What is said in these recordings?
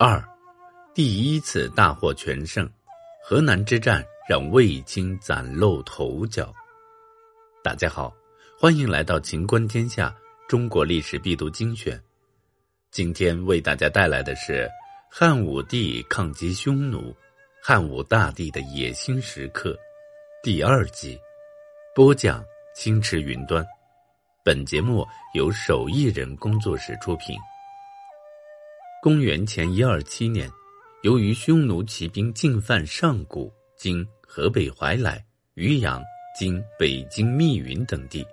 二，第一次大获全胜，河南之战让卫青崭露头角。大家好，欢迎来到《秦观天下》中国历史必读精选。今天为大家带来的是汉武帝抗击匈奴，汉武大帝的野心时刻第二集。播讲：青池云端。本节目由手艺人工作室出品。公元前一二七年，由于匈奴骑兵进犯上古（今河北怀来）、渔阳（今北京密云）等地，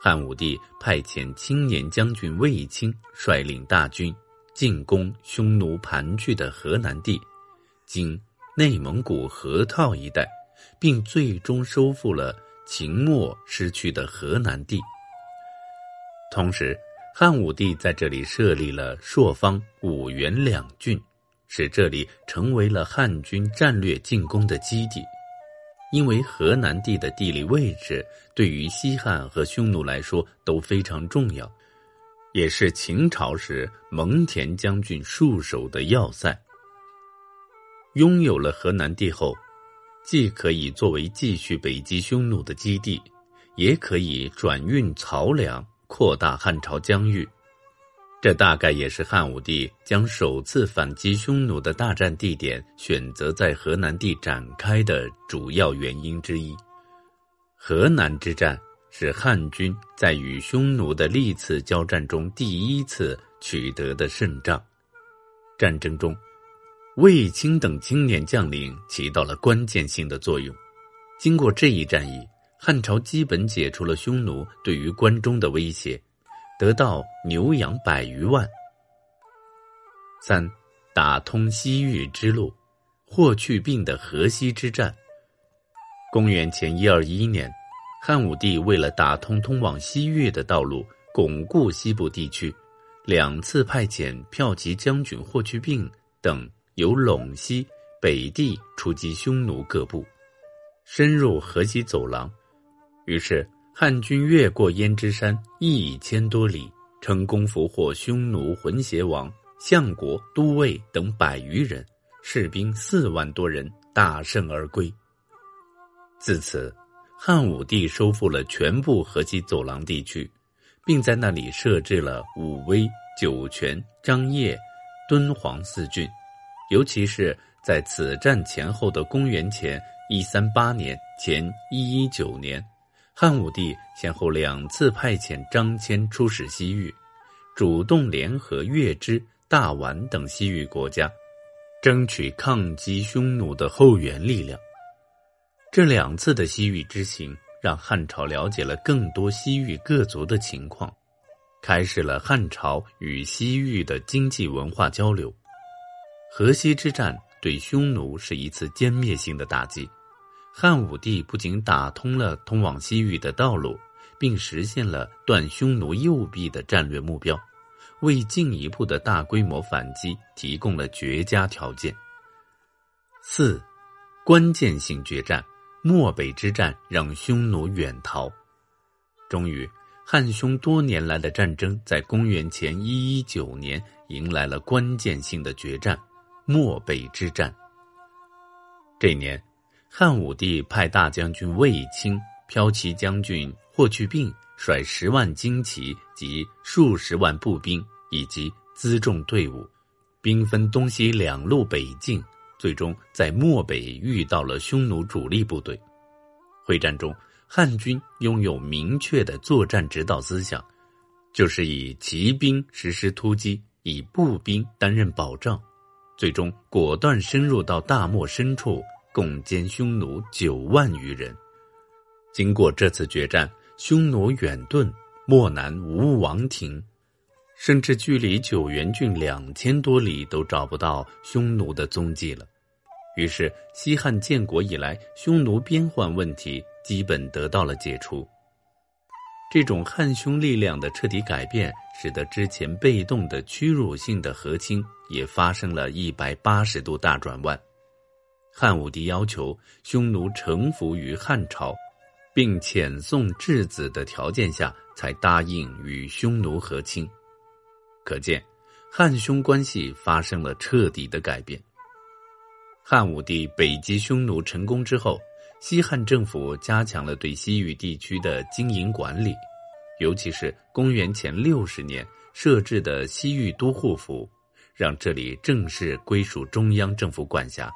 汉武帝派遣青年将军卫青率领大军进攻匈奴盘踞的河南地（今内蒙古河套一带），并最终收复了秦末失去的河南地。同时，汉武帝在这里设立了朔方、五原两郡，使这里成为了汉军战略进攻的基地。因为河南地的地理位置对于西汉和匈奴来说都非常重要，也是秦朝时蒙恬将军戍守的要塞。拥有了河南地后，既可以作为继续北击匈奴的基地，也可以转运漕粮。扩大汉朝疆域，这大概也是汉武帝将首次反击匈奴的大战地点选择在河南地展开的主要原因之一。河南之战是汉军在与匈奴的历次交战中第一次取得的胜仗。战争中，卫青等青年将领起到了关键性的作用。经过这一战役。汉朝基本解除了匈奴对于关中的威胁，得到牛羊百余万。三，打通西域之路，霍去病的河西之战。公元前一二一年，汉武帝为了打通通往西域的道路，巩固西部地区，两次派遣骠骑将军霍去病等由陇西、北地出击匈奴各部，深入河西走廊。于是，汉军越过胭脂山一千多里，成功俘获匈奴浑邪王、相国、都尉等百余人，士兵四万多人，大胜而归。自此，汉武帝收复了全部河西走廊地区，并在那里设置了武威、酒泉、张掖、敦煌四郡。尤其是在此战前后的公元前一三八年、前一一九年。汉武帝先后两次派遣张骞出使西域，主动联合月支、大宛等西域国家，争取抗击匈奴的后援力量。这两次的西域之行，让汉朝了解了更多西域各族的情况，开始了汉朝与西域的经济文化交流。河西之战对匈奴是一次歼灭性的打击。汉武帝不仅打通了通往西域的道路，并实现了断匈奴右臂的战略目标，为进一步的大规模反击提供了绝佳条件。四，关键性决战——漠北之战，让匈奴远逃。终于，汉匈多年来的战争在公元前一一九年迎来了关键性的决战——漠北之战。这年。汉武帝派大将军卫青、骠骑将军霍去病率十万精骑及数十万步兵以及辎重队伍，兵分东西两路北进，最终在漠北遇到了匈奴主力部队。会战中，汉军拥有明确的作战指导思想，就是以骑兵实施突击，以步兵担任保障，最终果断深入到大漠深处。共歼匈奴九万余人。经过这次决战，匈奴远遁，漠南无王庭，甚至距离九原郡两千多里都找不到匈奴的踪迹了。于是，西汉建国以来，匈奴边患问题基本得到了解除。这种汉匈力量的彻底改变，使得之前被动的屈辱性的和亲也发生了一百八十度大转弯。汉武帝要求匈奴臣服于汉朝，并遣送质子的条件下，才答应与匈奴和亲。可见，汉匈关系发生了彻底的改变。汉武帝北击匈奴成功之后，西汉政府加强了对西域地区的经营管理，尤其是公元前六十年设置的西域都护府，让这里正式归属中央政府管辖，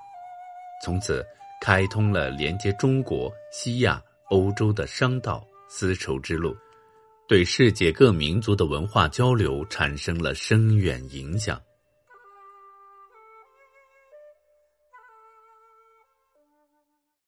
从此开通了连接中国、西亚、欧洲的商道丝绸之路，对世界各民族的文化交流产生了深远影响。